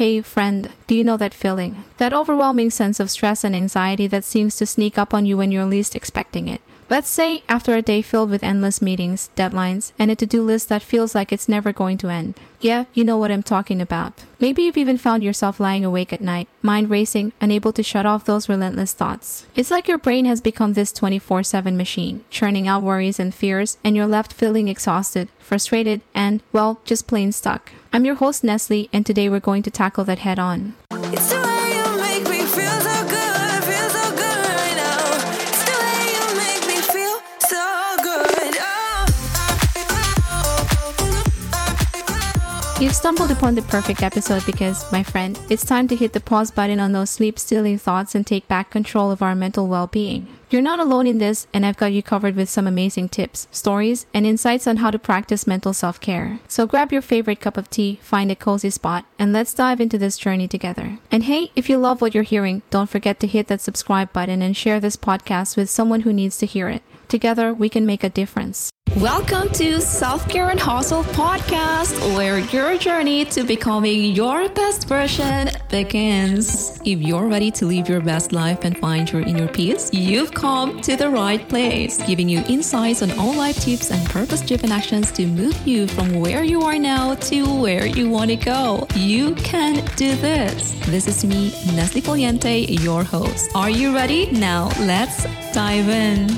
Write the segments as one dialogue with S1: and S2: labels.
S1: Hey, friend, do you know that feeling? That overwhelming sense of stress and anxiety that seems to sneak up on you when you're least expecting it. Let's say after a day filled with endless meetings, deadlines, and a to do list that feels like it's never going to end. Yeah, you know what I'm talking about. Maybe you've even found yourself lying awake at night, mind racing, unable to shut off those relentless thoughts. It's like your brain has become this 24 7 machine, churning out worries and fears, and you're left feeling exhausted, frustrated, and, well, just plain stuck. I'm your host, Neslie, and today we're going to tackle that head on. You've stumbled upon the perfect episode because, my friend, it's time to hit the pause button on those sleep stealing thoughts and take back control of our mental well being. You're not alone in this, and I've got you covered with some amazing tips, stories, and insights on how to practice mental self care. So grab your favorite cup of tea, find a cozy spot, and let's dive into this journey together. And hey, if you love what you're hearing, don't forget to hit that subscribe button and share this podcast with someone who needs to hear it. Together, we can make a difference.
S2: Welcome to Self Care and Hustle podcast, where your journey to becoming your best version begins. If you're ready to live your best life and find your inner peace, you've come to the right place, giving you insights on all life tips and purpose driven actions to move you from where you are now to where you want to go. You can do this. This is me, Neslie Foliente, your host. Are you ready? Now, let's dive in.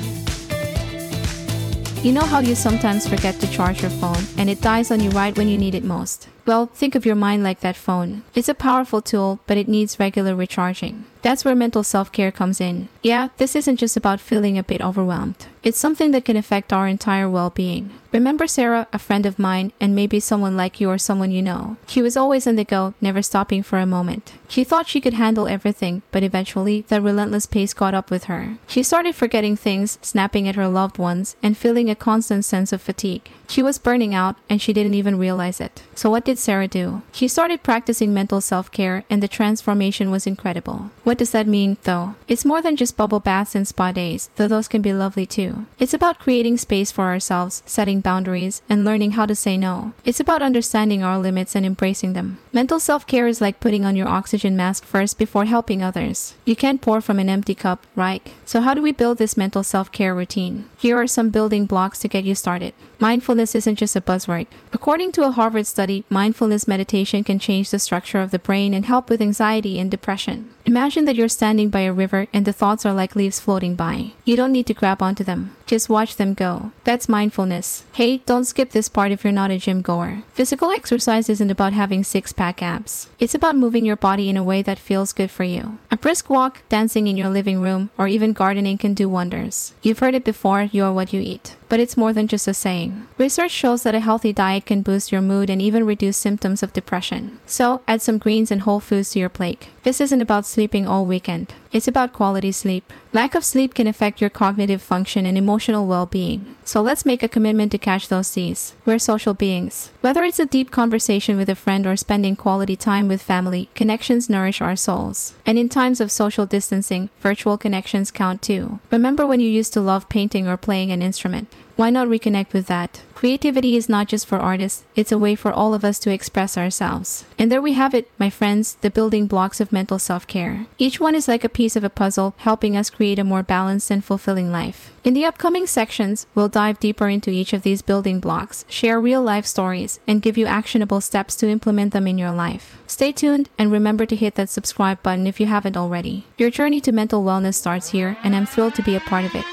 S1: You know how you sometimes forget to charge your phone and it dies on you right when you need it most? Well, think of your mind like that phone. It's a powerful tool, but it needs regular recharging. That's where mental self care comes in. Yeah, this isn't just about feeling a bit overwhelmed. It's something that can affect our entire well being. Remember Sarah, a friend of mine, and maybe someone like you or someone you know? She was always on the go, never stopping for a moment. She thought she could handle everything, but eventually, that relentless pace caught up with her. She started forgetting things, snapping at her loved ones, and feeling a constant sense of fatigue. She was burning out, and she didn't even realize it. So, what did Sarah do? She started practicing mental self care, and the transformation was incredible. What does that mean, though? It's more than just bubble baths and spa days, though those can be lovely too. It's about creating space for ourselves, setting boundaries, and learning how to say no. It's about understanding our limits and embracing them. Mental self care is like putting on your oxygen mask first before helping others. You can't pour from an empty cup, right? So, how do we build this mental self care routine? Here are some building blocks to get you started. Mindfulness isn't just a buzzword. According to a Harvard study, mindfulness meditation can change the structure of the brain and help with anxiety and depression. Imagine that you're standing by a river and the thoughts are like leaves floating by. You don't need to grab onto them. Just watch them go. That's mindfulness. Hey, don't skip this part if you're not a gym goer. Physical exercise isn't about having six pack abs. It's about moving your body in a way that feels good for you. A brisk walk, dancing in your living room, or even gardening can do wonders. You've heard it before, you're what you eat. But it's more than just a saying. Research shows that a healthy diet can boost your mood and even reduce symptoms of depression. So, add some greens and whole foods to your plate. This isn't about sleeping all weekend. It's about quality sleep. Lack of sleep can affect your cognitive function and emotional well being. So let's make a commitment to catch those C's. We're social beings. Whether it's a deep conversation with a friend or spending quality time with family, connections nourish our souls. And in times of social distancing, virtual connections count too. Remember when you used to love painting or playing an instrument? Why not reconnect with that? Creativity is not just for artists, it's a way for all of us to express ourselves. And there we have it, my friends, the building blocks of mental self care. Each one is like a piece of a puzzle, helping us create a more balanced and fulfilling life. In the upcoming sections, we'll dive deeper into each of these building blocks, share real life stories, and give you actionable steps to implement them in your life. Stay tuned and remember to hit that subscribe button if you haven't already. Your journey to mental wellness starts here, and I'm thrilled to be a part of it.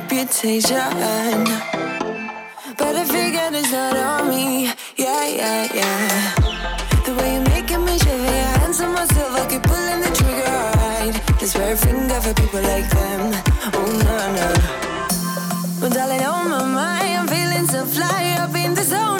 S3: Reputation. But I figured it's not on me. Yeah, yeah, yeah. The way you're making me shiver, your hands on myself, I keep pulling the trigger. Right. This red finger for people like them. Oh, no, no. But darling, on my mind, I'm feeling so fly up in the zone